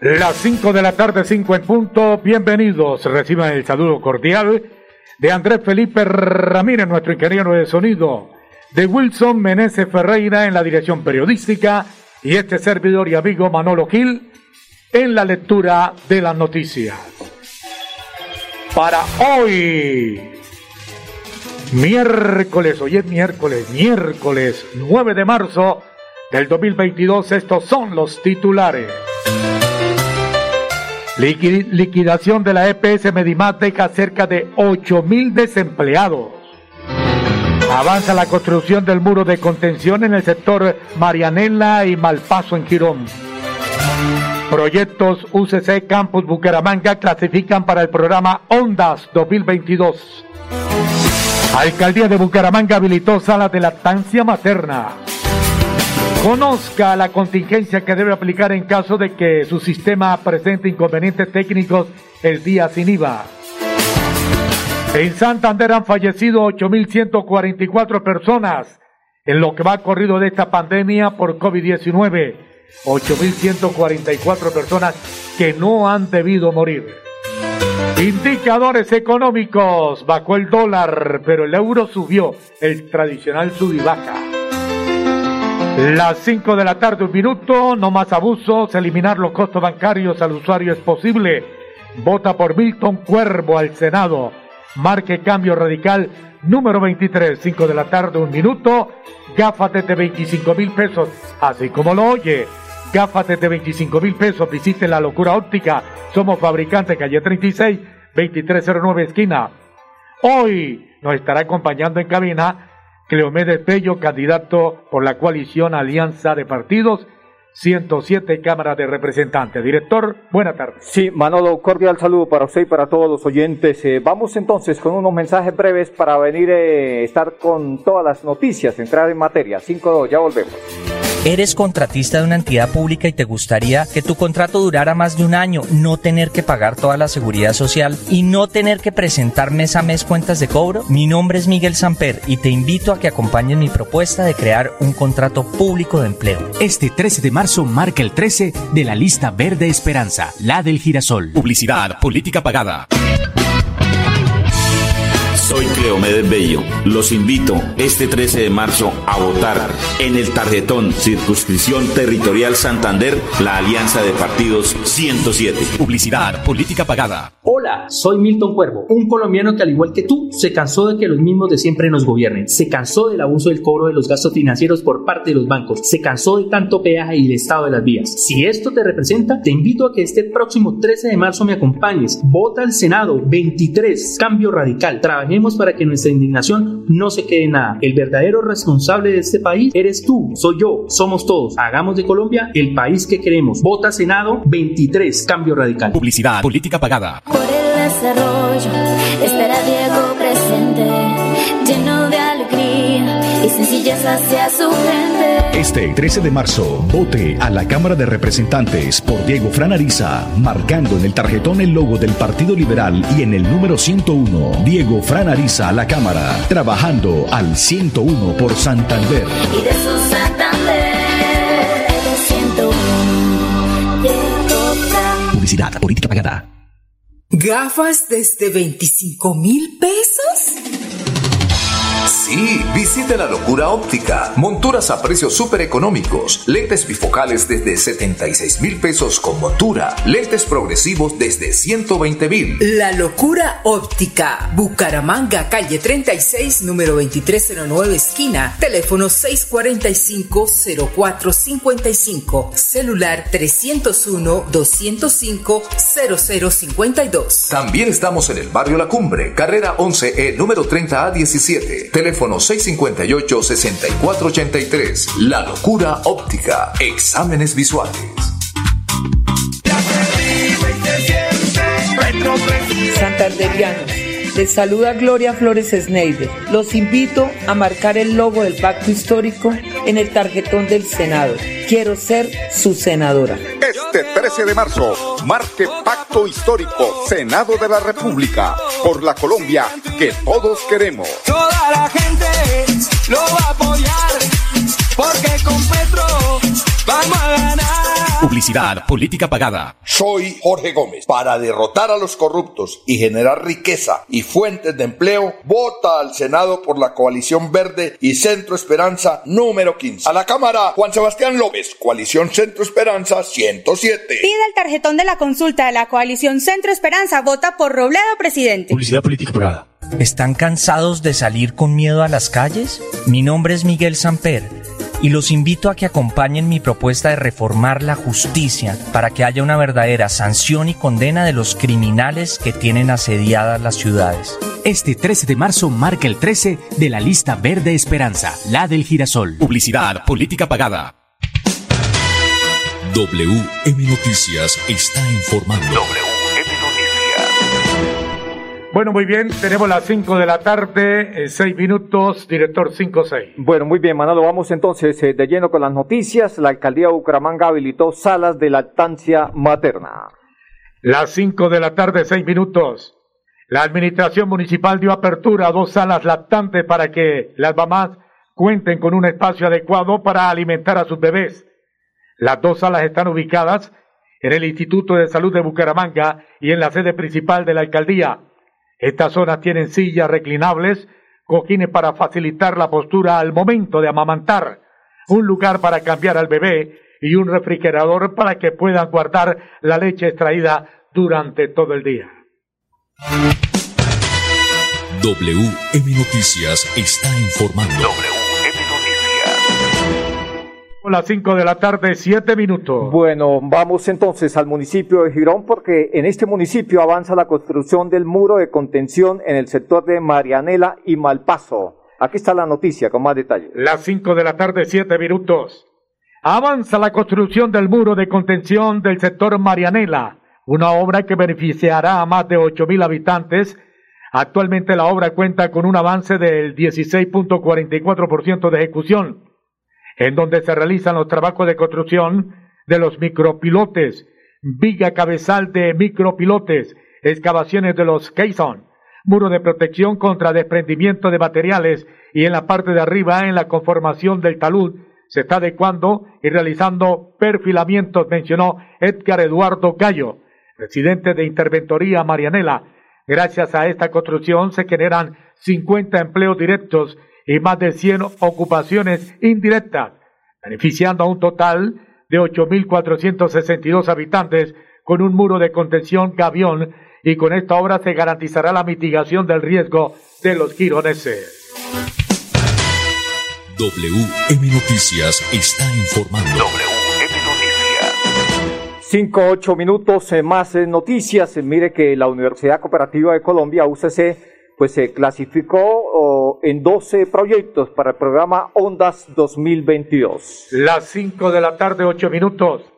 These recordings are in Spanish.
Las 5 de la tarde, 5 en punto. Bienvenidos. Reciban el saludo cordial de Andrés Felipe Ramírez, nuestro ingeniero de sonido, de Wilson Meneses Ferreira en la dirección periodística y este servidor y amigo Manolo Gil en la lectura de las noticias. Para hoy, miércoles, hoy es miércoles, miércoles 9 de marzo del 2022, estos son los titulares. Liquidación de la EPS deja cerca de 8 mil desempleados. Avanza la construcción del muro de contención en el sector Marianela y Malpaso en Girón. Proyectos UCC Campus Bucaramanga clasifican para el programa Ondas 2022. Alcaldía de Bucaramanga habilitó sala de lactancia materna. Conozca la contingencia que debe aplicar en caso de que su sistema presente inconvenientes técnicos el día sin IVA. En Santander han fallecido 8.144 personas en lo que va corrido de esta pandemia por COVID-19. 8.144 personas que no han debido morir. Indicadores económicos. Bajó el dólar, pero el euro subió. El tradicional sub baja. Las 5 de la tarde, un minuto, no más abusos, eliminar los costos bancarios al usuario es posible. Vota por Milton Cuervo al Senado. Marque cambio radical número 23, 5 de la tarde, un minuto. Gáfate de 25 mil pesos, así como lo oye. Gáfate de 25 mil pesos, visite la locura óptica. Somos fabricantes calle 36, 2309 esquina. Hoy nos estará acompañando en cabina Cleomedes Bello, candidato por la coalición Alianza de Partidos 107 Cámara de Representantes. Director, buena tarde. Sí, Manolo, cordial saludo para usted y para todos los oyentes. Eh, vamos entonces con unos mensajes breves para venir a eh, estar con todas las noticias, entrar en materia. 5-2, ya volvemos. ¿Eres contratista de una entidad pública y te gustaría que tu contrato durara más de un año, no tener que pagar toda la seguridad social y no tener que presentar mes a mes cuentas de cobro? Mi nombre es Miguel Samper y te invito a que acompañes mi propuesta de crear un contrato público de empleo. Este 13 de marzo marca el 13 de la lista Verde Esperanza, la del girasol. Publicidad, política pagada. Soy Cleomedes Bello. Los invito este 13 de marzo a votar en el tarjetón Circunscripción Territorial Santander, la Alianza de Partidos 107. Publicidad, política pagada. Hola, soy Milton Cuervo, un colombiano que al igual que tú se cansó de que los mismos de siempre nos gobiernen. Se cansó del abuso del cobro de los gastos financieros por parte de los bancos. Se cansó de tanto peaje y el estado de las vías. Si esto te representa, te invito a que este próximo 13 de marzo me acompañes. Vota al Senado 23, Cambio Radical. Trabajemos para que nuestra indignación no se quede en nada. El verdadero responsable de este país eres tú, soy yo, somos todos. Hagamos de Colombia el país que queremos. Vota Senado 23, Cambio Radical. Publicidad, política pagada. El desarrollo estará Diego presente, lleno de alegría y sencillez hacia su gente. Este 13 de marzo, vote a la Cámara de Representantes por Diego Franariza, marcando en el tarjetón el logo del Partido Liberal y en el número 101, Diego Franariza a la Cámara, trabajando al 101 por Santander. Y de su Santander, el 101, Diego Fran. Publicidad, política pagada. ¿Gafas desde 25 mil pesos? Sí, visite la locura óptica. Monturas a precios súper económicos. Lentes bifocales desde 76 mil pesos con montura. Lentes progresivos desde 120 mil. La locura óptica. Bucaramanga, calle 36, número 2309, esquina. Teléfono 645-0455. Celular 301-205-0052. También estamos en el barrio La Cumbre, carrera 11E, número 30A17. Teléfono 658-6483. La locura óptica. Exámenes visuales. Santanderianos, les saluda Gloria Flores Sneider. Los invito a marcar el logo del pacto histórico en el tarjetón del Senado. Quiero ser su senadora. Este 13 de marzo, marque Pacto Histórico, Senado de la República, por la Colombia que todos queremos. Toda la gente lo va a apoyar, porque con Petro vamos a ganar. Publicidad, política pagada. Soy Jorge Gómez. Para derrotar a los corruptos y generar riqueza y fuentes de empleo, vota al Senado por la coalición verde y Centro Esperanza número 15. A la Cámara, Juan Sebastián López, coalición Centro Esperanza 107. Pide el tarjetón de la consulta de la coalición Centro Esperanza. Vota por Robledo, presidente. Publicidad política pagada. ¿Están cansados de salir con miedo a las calles? Mi nombre es Miguel Samper y los invito a que acompañen mi propuesta de reformar la justicia para que haya una verdadera sanción y condena de los criminales que tienen asediadas las ciudades. Este 13 de marzo marca el 13 de la lista Verde Esperanza, la del girasol. Publicidad, política pagada. WM Noticias está informando. Bueno, muy bien, tenemos las 5 de la tarde, 6 minutos, director 5-6. Bueno, muy bien, Manolo, vamos entonces eh, de lleno con las noticias. La alcaldía de Bucaramanga habilitó salas de lactancia materna. Las 5 de la tarde, 6 minutos. La administración municipal dio apertura a dos salas lactantes para que las mamás cuenten con un espacio adecuado para alimentar a sus bebés. Las dos salas están ubicadas en el Instituto de Salud de Bucaramanga y en la sede principal de la alcaldía. Estas zonas tienen sillas reclinables, cojines para facilitar la postura al momento de amamantar, un lugar para cambiar al bebé y un refrigerador para que puedan guardar la leche extraída durante todo el día. WM Noticias está informando. Las 5 de la tarde, 7 minutos. Bueno, vamos entonces al municipio de Girón porque en este municipio avanza la construcción del muro de contención en el sector de Marianela y Malpaso. Aquí está la noticia con más detalle. Las 5 de la tarde, 7 minutos. Avanza la construcción del muro de contención del sector Marianela, una obra que beneficiará a más de 8 mil habitantes. Actualmente la obra cuenta con un avance del 16.44% de ejecución en donde se realizan los trabajos de construcción de los micropilotes, viga cabezal de micropilotes, excavaciones de los caisson, muro de protección contra desprendimiento de materiales y en la parte de arriba, en la conformación del talud, se está adecuando y realizando perfilamientos, mencionó Edgar Eduardo Gallo, residente de Interventoría Marianela. Gracias a esta construcción se generan 50 empleos directos y más de 100 ocupaciones indirectas, beneficiando a un total de 8.462 habitantes con un muro de contención gavión y con esta obra se garantizará la mitigación del riesgo de los gironeses. WM Noticias está informando. Cinco, ocho minutos eh, más eh, noticias. Mire que la Universidad Cooperativa de Colombia, UCC, pues se clasificó en 12 proyectos para el programa Ondas 2022. Las 5 de la tarde, 8 minutos.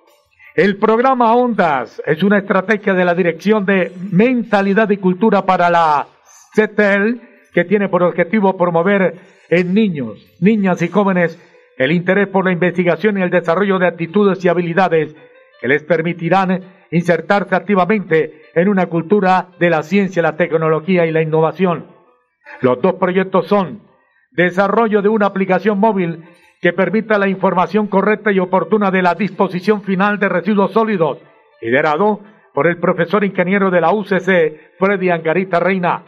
El programa Ondas es una estrategia de la Dirección de Mentalidad y Cultura para la CETEL que tiene por objetivo promover en niños, niñas y jóvenes el interés por la investigación y el desarrollo de actitudes y habilidades que les permitirán insertarse activamente en una cultura de la ciencia, la tecnología y la innovación. Los dos proyectos son desarrollo de una aplicación móvil que permita la información correcta y oportuna de la disposición final de residuos sólidos, liderado por el profesor ingeniero de la UCC, Freddy Angarita Reina.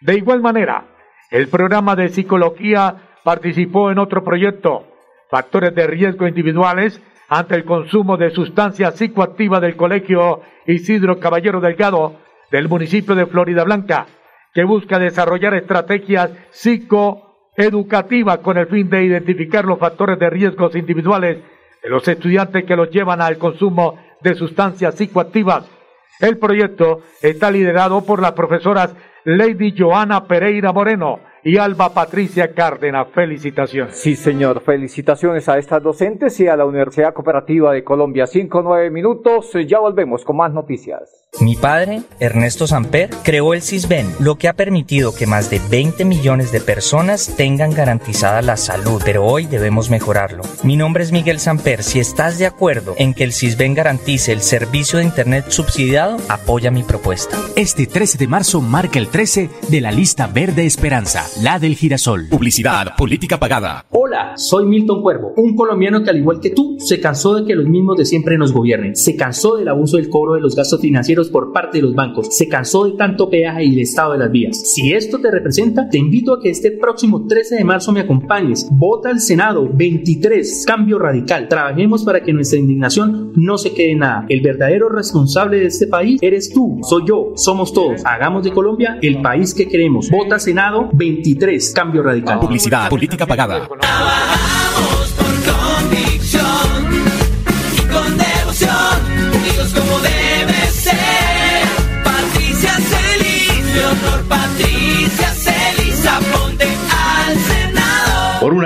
De igual manera, el programa de psicología participó en otro proyecto, Factores de Riesgo Individuales, ante el consumo de sustancias psicoactivas del Colegio Isidro Caballero Delgado del municipio de Florida Blanca, que busca desarrollar estrategias psicoeducativas con el fin de identificar los factores de riesgos individuales de los estudiantes que los llevan al consumo de sustancias psicoactivas. El proyecto está liderado por las profesoras Lady Joana Pereira Moreno y Alba Patricia Cárdenas. Felicitaciones. Sí, señor. Felicitaciones a estas docentes y a la Universidad Cooperativa de Colombia. Cinco, nueve minutos. Ya volvemos con más noticias. Mi padre, Ernesto Samper, creó el CISBEN, lo que ha permitido que más de 20 millones de personas tengan garantizada la salud, pero hoy debemos mejorarlo. Mi nombre es Miguel Samper. Si estás de acuerdo en que el CISBEN garantice el servicio de Internet subsidiado, apoya mi propuesta. Este 13 de marzo marca el 13 de la lista verde Esperanza, la del girasol. Publicidad, política pagada. Hola, soy Milton Cuervo, un colombiano que al igual que tú se cansó de que los mismos de siempre nos gobiernen, se cansó del abuso del cobro de los gastos financieros por parte de los bancos, se cansó de tanto peaje y el estado de las vías. Si esto te representa, te invito a que este próximo 13 de marzo me acompañes. Vota al Senado 23, cambio radical. Trabajemos para que nuestra indignación no se quede nada. El verdadero responsable de este país eres tú, soy yo, somos todos. Hagamos de Colombia el país que queremos. Vota Senado 23, cambio radical. Publicidad, política pagada.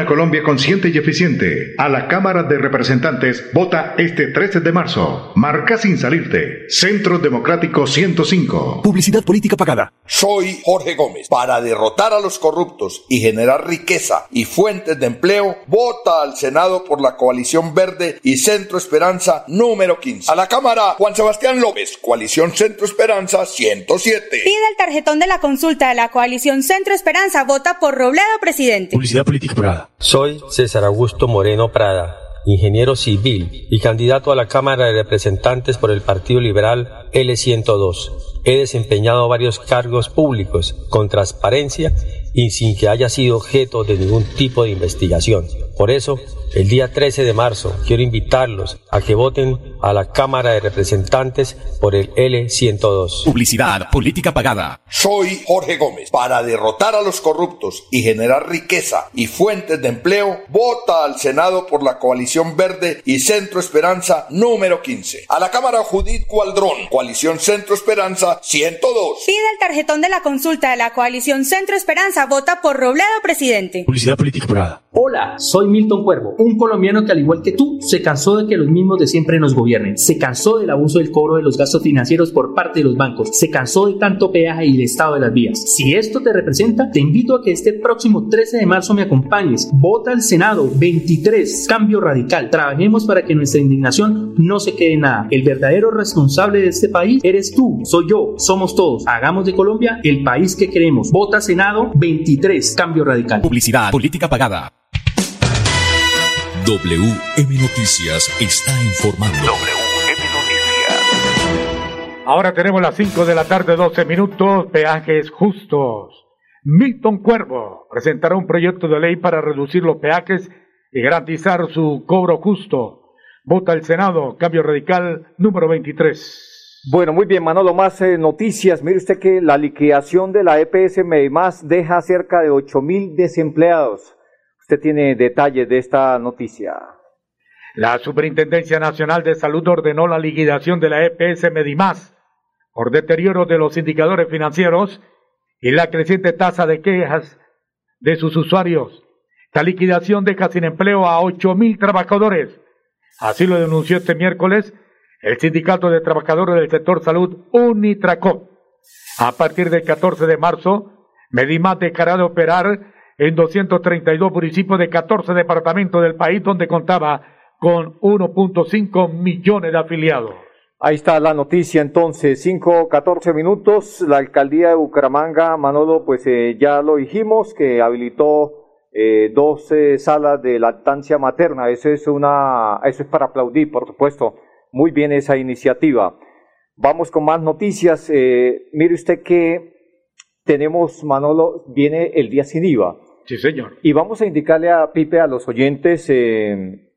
Una Colombia consciente y eficiente, a la Cámara de Representantes vota este 13 de marzo. Marca sin salirte. Centro Democrático 105. Publicidad política pagada. Soy Jorge Gómez. Para derrotar a los corruptos y generar riqueza y fuentes de empleo, vota al Senado por la coalición verde y Centro Esperanza número 15. A la Cámara, Juan Sebastián López, coalición Centro Esperanza 107. Pide el tarjetón de la consulta de la coalición Centro Esperanza. Vota por Robledo, presidente. Publicidad política pagada. Soy César Augusto Moreno Prada, ingeniero civil y candidato a la Cámara de Representantes por el Partido Liberal L102. He desempeñado varios cargos públicos con transparencia y sin que haya sido objeto de ningún tipo de investigación. Por eso, el día 13 de marzo quiero invitarlos a que voten a la Cámara de Representantes por el L102. Publicidad, política pagada. Soy Jorge Gómez. Para derrotar a los corruptos y generar riqueza y fuentes de empleo, vota al Senado por la coalición verde y Centro Esperanza número 15. A la Cámara Judith Cualdrón, coalición Centro Esperanza 102. Pide el tarjetón de la consulta de la coalición Centro Esperanza. Vota por Robledo, presidente. Publicidad política pagada. Hola, soy Milton Cuervo, un colombiano que al igual que tú se cansó de que los mismos de siempre nos gobiernen, se cansó del abuso del cobro de los gastos financieros por parte de los bancos, se cansó de tanto peaje y el estado de las vías. Si esto te representa, te invito a que este próximo 13 de marzo me acompañes. Vota al Senado 23, cambio radical. Trabajemos para que nuestra indignación no se quede en nada. El verdadero responsable de este país eres tú, soy yo, somos todos. Hagamos de Colombia el país que queremos. Vota Senado 23, cambio radical. Publicidad, política pagada. WM Noticias está informando. Ahora tenemos las 5 de la tarde, 12 minutos, peajes justos. Milton Cuervo presentará un proyecto de ley para reducir los peajes y garantizar su cobro justo. Vota el Senado, cambio radical número 23. Bueno, muy bien, Manolo, más eh, noticias. Mire usted que la liquidación de la EPS Medimás deja cerca de 8 mil desempleados. Usted tiene detalles de esta noticia. La Superintendencia Nacional de Salud ordenó la liquidación de la EPS Medimás por deterioro de los indicadores financieros y la creciente tasa de quejas de sus usuarios. La liquidación deja sin empleo a 8 mil trabajadores. Así lo denunció este miércoles el Sindicato de Trabajadores del Sector Salud Unitracop. A partir del 14 de marzo, Medimás dejará de operar en 232 municipios de 14 departamentos del país donde contaba con 1.5 millones de afiliados. Ahí está la noticia entonces, 5, 14 minutos, la alcaldía de Bucaramanga, Manolo, pues eh, ya lo dijimos, que habilitó eh, 12 salas de lactancia materna, eso es, una, eso es para aplaudir, por supuesto, muy bien esa iniciativa. Vamos con más noticias, eh, mire usted que tenemos, Manolo, viene el día sin IVA. Sí, señor. Y vamos a indicarle a Pipe, a los oyentes, eh,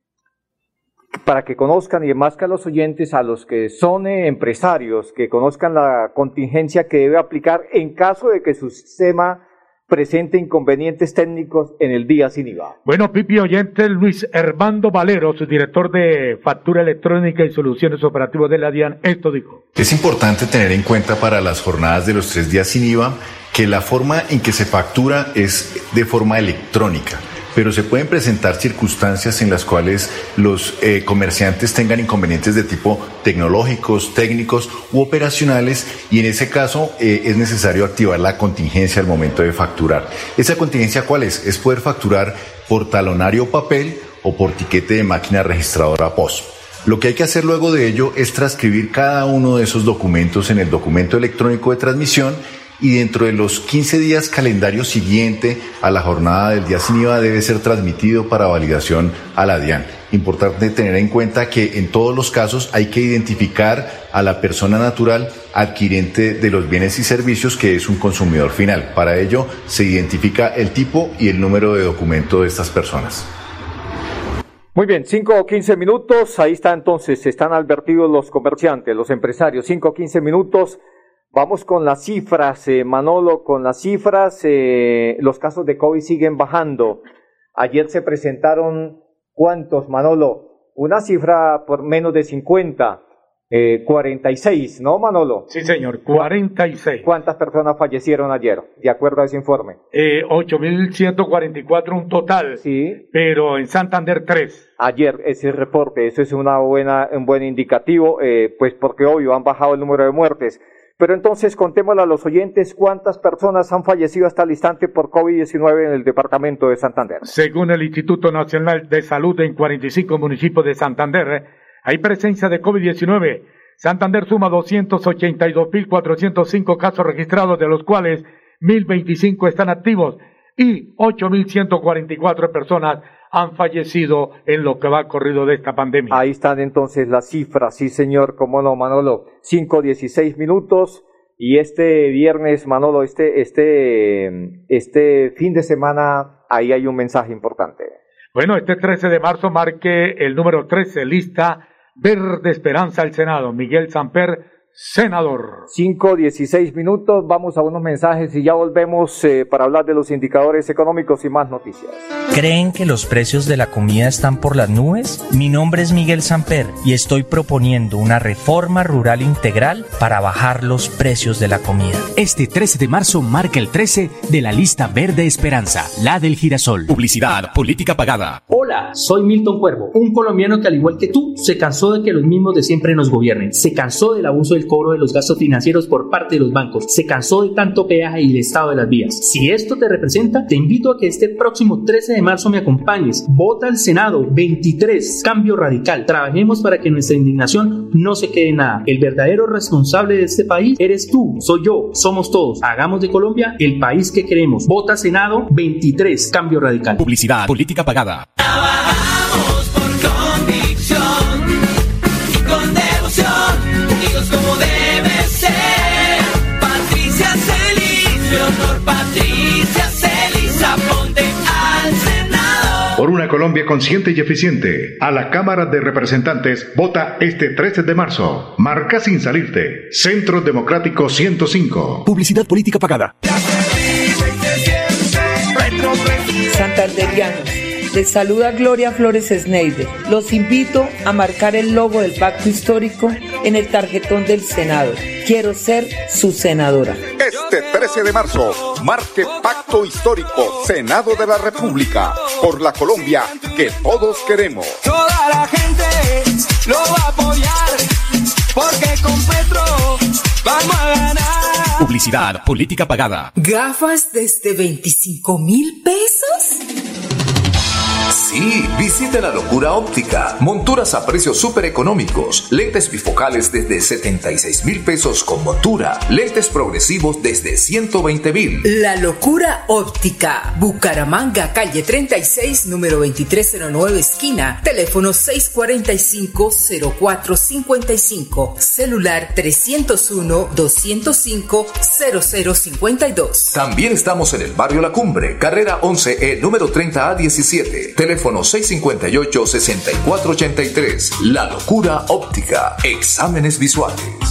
para que conozcan y más que a los oyentes, a los que son eh, empresarios, que conozcan la contingencia que debe aplicar en caso de que su sistema presente inconvenientes técnicos en el día sin IVA. Bueno, Pipi oyente, Luis Hermando Valero, su director de factura electrónica y soluciones operativas de la DIAN, esto dijo. Es importante tener en cuenta para las jornadas de los tres días sin IVA que la forma en que se factura es de forma electrónica pero se pueden presentar circunstancias en las cuales los eh, comerciantes tengan inconvenientes de tipo tecnológicos, técnicos u operacionales y en ese caso eh, es necesario activar la contingencia al momento de facturar. ¿Esa contingencia cuál es? Es poder facturar por talonario papel o por tiquete de máquina registradora POS. Lo que hay que hacer luego de ello es transcribir cada uno de esos documentos en el documento electrónico de transmisión y dentro de los 15 días calendario siguiente a la jornada del día sin IVA debe ser transmitido para validación a la DIAN. Importante tener en cuenta que en todos los casos hay que identificar a la persona natural adquirente de los bienes y servicios que es un consumidor final. Para ello se identifica el tipo y el número de documento de estas personas. Muy bien, 5 o 15 minutos, ahí está entonces, están advertidos los comerciantes, los empresarios, 5 o 15 minutos Vamos con las cifras, eh, Manolo, con las cifras, eh, los casos de COVID siguen bajando. Ayer se presentaron, ¿cuántos, Manolo? Una cifra por menos de 50, eh, 46, ¿no, Manolo? Sí, señor, 46. ¿Cuántas personas fallecieron ayer, de acuerdo a ese informe? Eh, 8.144 un total, sí. pero en Santander 3. Ayer ese reporte, eso es una buena, un buen indicativo, eh, pues porque obvio han bajado el número de muertes. Pero entonces contémosle a los oyentes cuántas personas han fallecido hasta el instante por COVID-19 en el departamento de Santander. Según el Instituto Nacional de Salud en 45 municipios de Santander, hay presencia de COVID-19. Santander suma 282.405 casos registrados, de los cuales 1.025 están activos y 8.144 personas han fallecido en lo que va corrido de esta pandemia. Ahí están entonces las cifras, sí señor, como no, Manolo. 5, 16 minutos y este viernes, Manolo, este, este, este fin de semana, ahí hay un mensaje importante. Bueno, este 13 de marzo marque el número 13, lista Verde Esperanza al Senado. Miguel Samper senador. 5, 16 minutos, vamos a unos mensajes y ya volvemos eh, para hablar de los indicadores económicos y más noticias. ¿Creen que los precios de la comida están por las nubes? Mi nombre es Miguel Samper y estoy proponiendo una reforma rural integral para bajar los precios de la comida. Este 13 de marzo marca el 13 de la lista Verde Esperanza, la del girasol. Publicidad, política pagada. Hola, soy Milton Cuervo, un colombiano que al igual que tú se cansó de que los mismos de siempre nos gobiernen, se cansó del abuso del cobro de los gastos financieros por parte de los bancos. Se cansó de tanto peaje y el estado de las vías. Si esto te representa, te invito a que este próximo 13 de marzo me acompañes. Vota al Senado 23, cambio radical. Trabajemos para que nuestra indignación no se quede en nada. El verdadero responsable de este país eres tú, soy yo, somos todos. Hagamos de Colombia el país que queremos. Vota Senado 23, cambio radical. Publicidad, política pagada. Una Colombia consciente y eficiente, a la Cámara de Representantes vota este 13 de marzo. Marca sin salirte. Centro Democrático 105. Publicidad política pagada. Santanderianos, les saluda Gloria Flores Sneide. Los invito a marcar el logo del pacto histórico en el tarjetón del Senado. Quiero ser su senadora. Este 13 de marzo, marque Pacto Histórico, Senado de la República, por la Colombia que todos queremos. Toda la gente lo va a apoyar, porque con Petro vamos a ganar. Publicidad, política pagada. ¿Gafas desde 25 mil pesos? Sí, visite la locura óptica. Monturas a precios súper económicos. Lentes bifocales desde 76 mil pesos con montura. Lentes progresivos desde 120 mil. La locura óptica. Bucaramanga, calle 36, número 2309, esquina. Teléfono 645-0455. Celular 301-205-0052. También estamos en el barrio La Cumbre, carrera 11E, número 30A17. Teléfono 658-6483. La locura óptica. Exámenes visuales.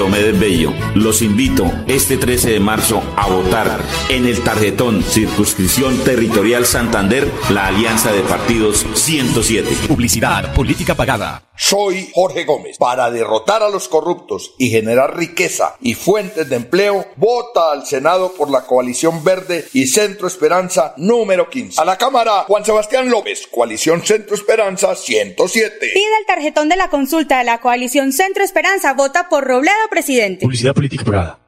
Cleomedes Bello, los invito este 13 de marzo a votar en el tarjetón Circunscripción Territorial Santander, la Alianza de Partidos 107. Publicidad, política pagada. Soy Jorge Gómez. Para derrotar a los corruptos y generar riqueza y fuentes de empleo, vota al Senado por la coalición verde y Centro Esperanza número 15. A la Cámara, Juan Sebastián López, coalición Centro Esperanza 107. Pide el tarjetón de la consulta de la coalición Centro Esperanza. Vota por Robledo, presidente. Publicidad política pagada.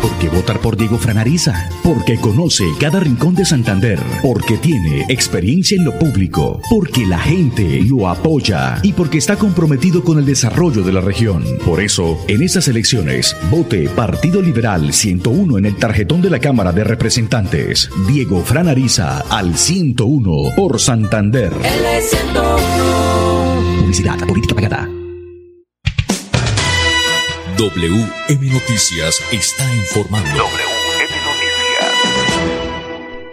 Porque votar por Diego Franariza, porque conoce cada rincón de Santander, porque tiene experiencia en lo público, porque la gente lo apoya y porque está comprometido con el desarrollo de la región. Por eso, en estas elecciones, vote Partido Liberal 101 en el tarjetón de la Cámara de Representantes. Diego Franariza al 101 por Santander. Publicidad, política pagada. WM Noticias está informando.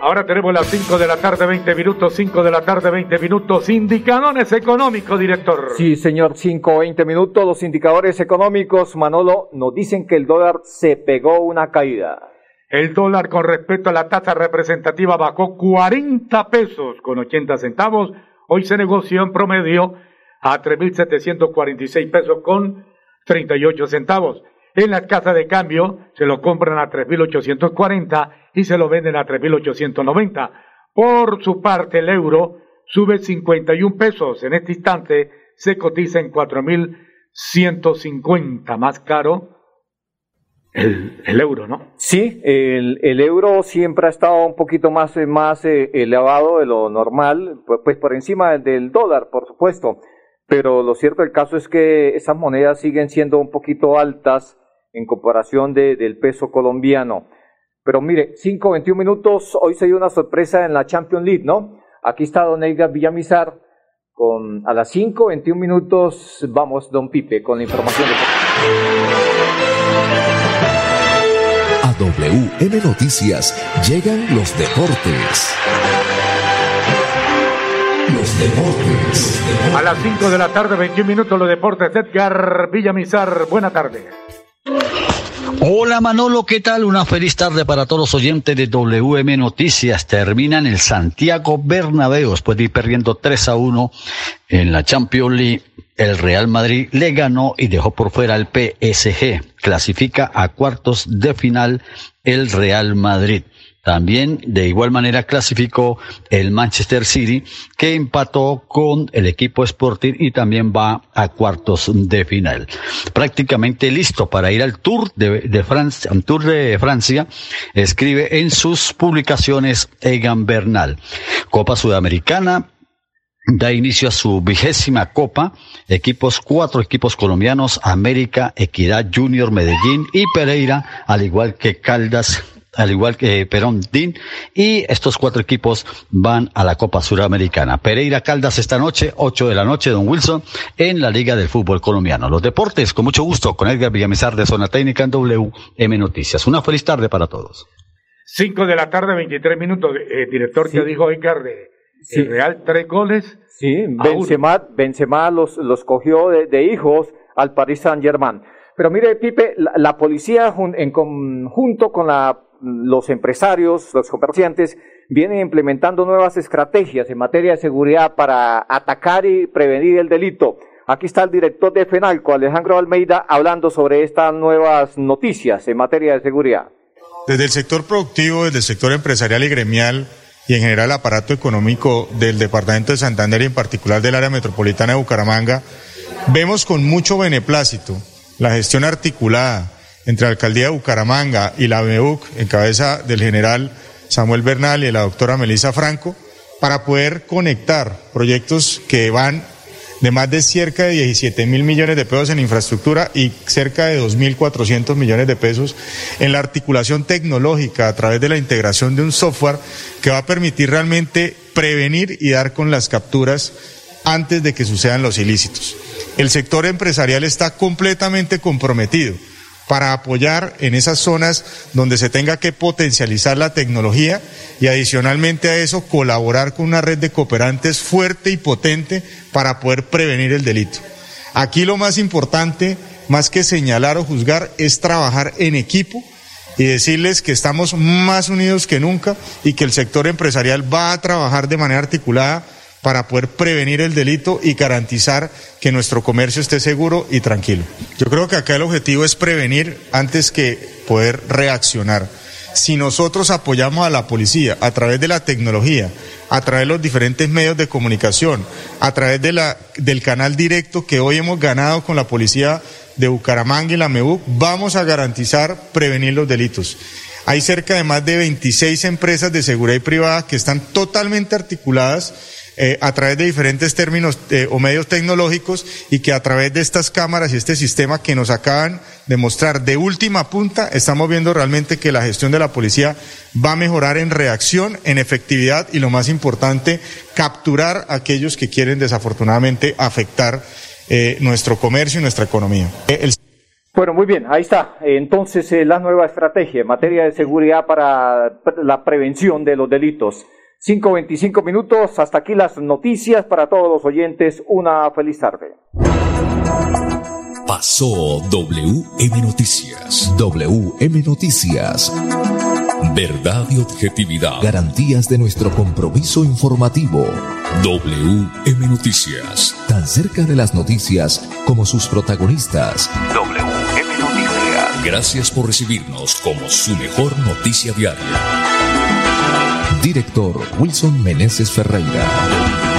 Ahora tenemos las 5 de la tarde, 20 minutos, 5 de la tarde, 20 minutos. Indicadores económicos, director. Sí, señor, 5, 20 minutos. Los indicadores económicos, Manolo, nos dicen que el dólar se pegó una caída. El dólar con respecto a la tasa representativa bajó 40 pesos con 80 centavos. Hoy se negoció en promedio a 3.746 pesos con 38 centavos. En las casas de cambio se lo compran a 3.840 y se lo venden a 3.890. Por su parte, el euro sube 51 pesos. En este instante se cotiza en 4.150. Más caro el, el, euro, ¿no? Sí, el, el, euro siempre ha estado un poquito más, más eh, elevado de lo normal, pues, pues por encima del dólar, por supuesto pero lo cierto del caso es que esas monedas siguen siendo un poquito altas en comparación de, del peso colombiano. Pero mire, 5, 21 minutos, hoy se dio una sorpresa en la Champions League, ¿no? Aquí está Don Edgar Villamizar, con, a las 5, 21 minutos, vamos, Don Pipe, con la información de... A WM Noticias llegan los deportes. Los deportes. A las 5 de la tarde, 21 minutos, los deportes. Edgar Villamizar, buena tarde. Hola Manolo, ¿qué tal? Una feliz tarde para todos los oyentes de WM Noticias. Termina en el Santiago Bernabéu después de ir perdiendo 3 a 1 en la Champions League. El Real Madrid le ganó y dejó por fuera al PSG. Clasifica a cuartos de final el Real Madrid. También de igual manera clasificó el Manchester City que empató con el equipo Sporting y también va a cuartos de final. Prácticamente listo para ir al Tour de, Francia, Tour de Francia, escribe en sus publicaciones Egan Bernal. Copa Sudamericana, da inicio a su vigésima copa, equipos, cuatro equipos colombianos, América, Equidad Junior, Medellín y Pereira, al igual que Caldas, al igual que Perón Din, y estos cuatro equipos van a la Copa Suramericana. Pereira Caldas esta noche, 8 de la noche, Don Wilson, en la Liga del Fútbol Colombiano. Los deportes, con mucho gusto, con Edgar Villamizar de Zona Técnica en WM Noticias. Una feliz tarde para todos. 5 de la tarde, 23 minutos. Eh, director, sí. ya dijo Edgar de sí. Real, tres goles. Sí, Benzema, Benzema los, los cogió de, de hijos al Paris Saint Germain. Pero mire, Pipe, la, la policía jun, en conjunto con la los empresarios, los comerciantes, vienen implementando nuevas estrategias en materia de seguridad para atacar y prevenir el delito. Aquí está el director de FENALCO, Alejandro Almeida, hablando sobre estas nuevas noticias en materia de seguridad. Desde el sector productivo, desde el sector empresarial y gremial, y en general el aparato económico del departamento de Santander y en particular del área metropolitana de Bucaramanga, vemos con mucho beneplácito la gestión articulada, entre la alcaldía de Bucaramanga y la MEUC, en cabeza del general Samuel Bernal y la doctora Melissa Franco, para poder conectar proyectos que van de más de cerca de 17 mil millones de pesos en infraestructura y cerca de 2.400 millones de pesos en la articulación tecnológica a través de la integración de un software que va a permitir realmente prevenir y dar con las capturas antes de que sucedan los ilícitos. El sector empresarial está completamente comprometido para apoyar en esas zonas donde se tenga que potencializar la tecnología y adicionalmente a eso colaborar con una red de cooperantes fuerte y potente para poder prevenir el delito. Aquí lo más importante más que señalar o juzgar, es trabajar en equipo y decirles que estamos más unidos que nunca y que el sector empresarial va a trabajar de manera articulada para poder prevenir el delito y garantizar que nuestro comercio esté seguro y tranquilo. Yo creo que acá el objetivo es prevenir antes que poder reaccionar. Si nosotros apoyamos a la policía a través de la tecnología, a través de los diferentes medios de comunicación, a través de la, del canal directo que hoy hemos ganado con la policía de Bucaramanga y la MEU, vamos a garantizar prevenir los delitos. Hay cerca de más de 26 empresas de seguridad privada que están totalmente articuladas eh, a través de diferentes términos eh, o medios tecnológicos y que a través de estas cámaras y este sistema que nos acaban de mostrar de última punta, estamos viendo realmente que la gestión de la policía va a mejorar en reacción, en efectividad y lo más importante, capturar a aquellos que quieren desafortunadamente afectar eh, nuestro comercio y nuestra economía. Bueno, muy bien, ahí está. Entonces, la nueva estrategia en materia de seguridad para la prevención de los delitos. 5.25 minutos, hasta aquí las noticias para todos los oyentes. Una feliz tarde. Pasó WM Noticias. WM Noticias. Verdad y objetividad. Garantías de nuestro compromiso informativo. WM Noticias. Tan cerca de las noticias como sus protagonistas. WM Noticias. Gracias por recibirnos como su mejor noticia diaria. Director Wilson Meneses Ferreira.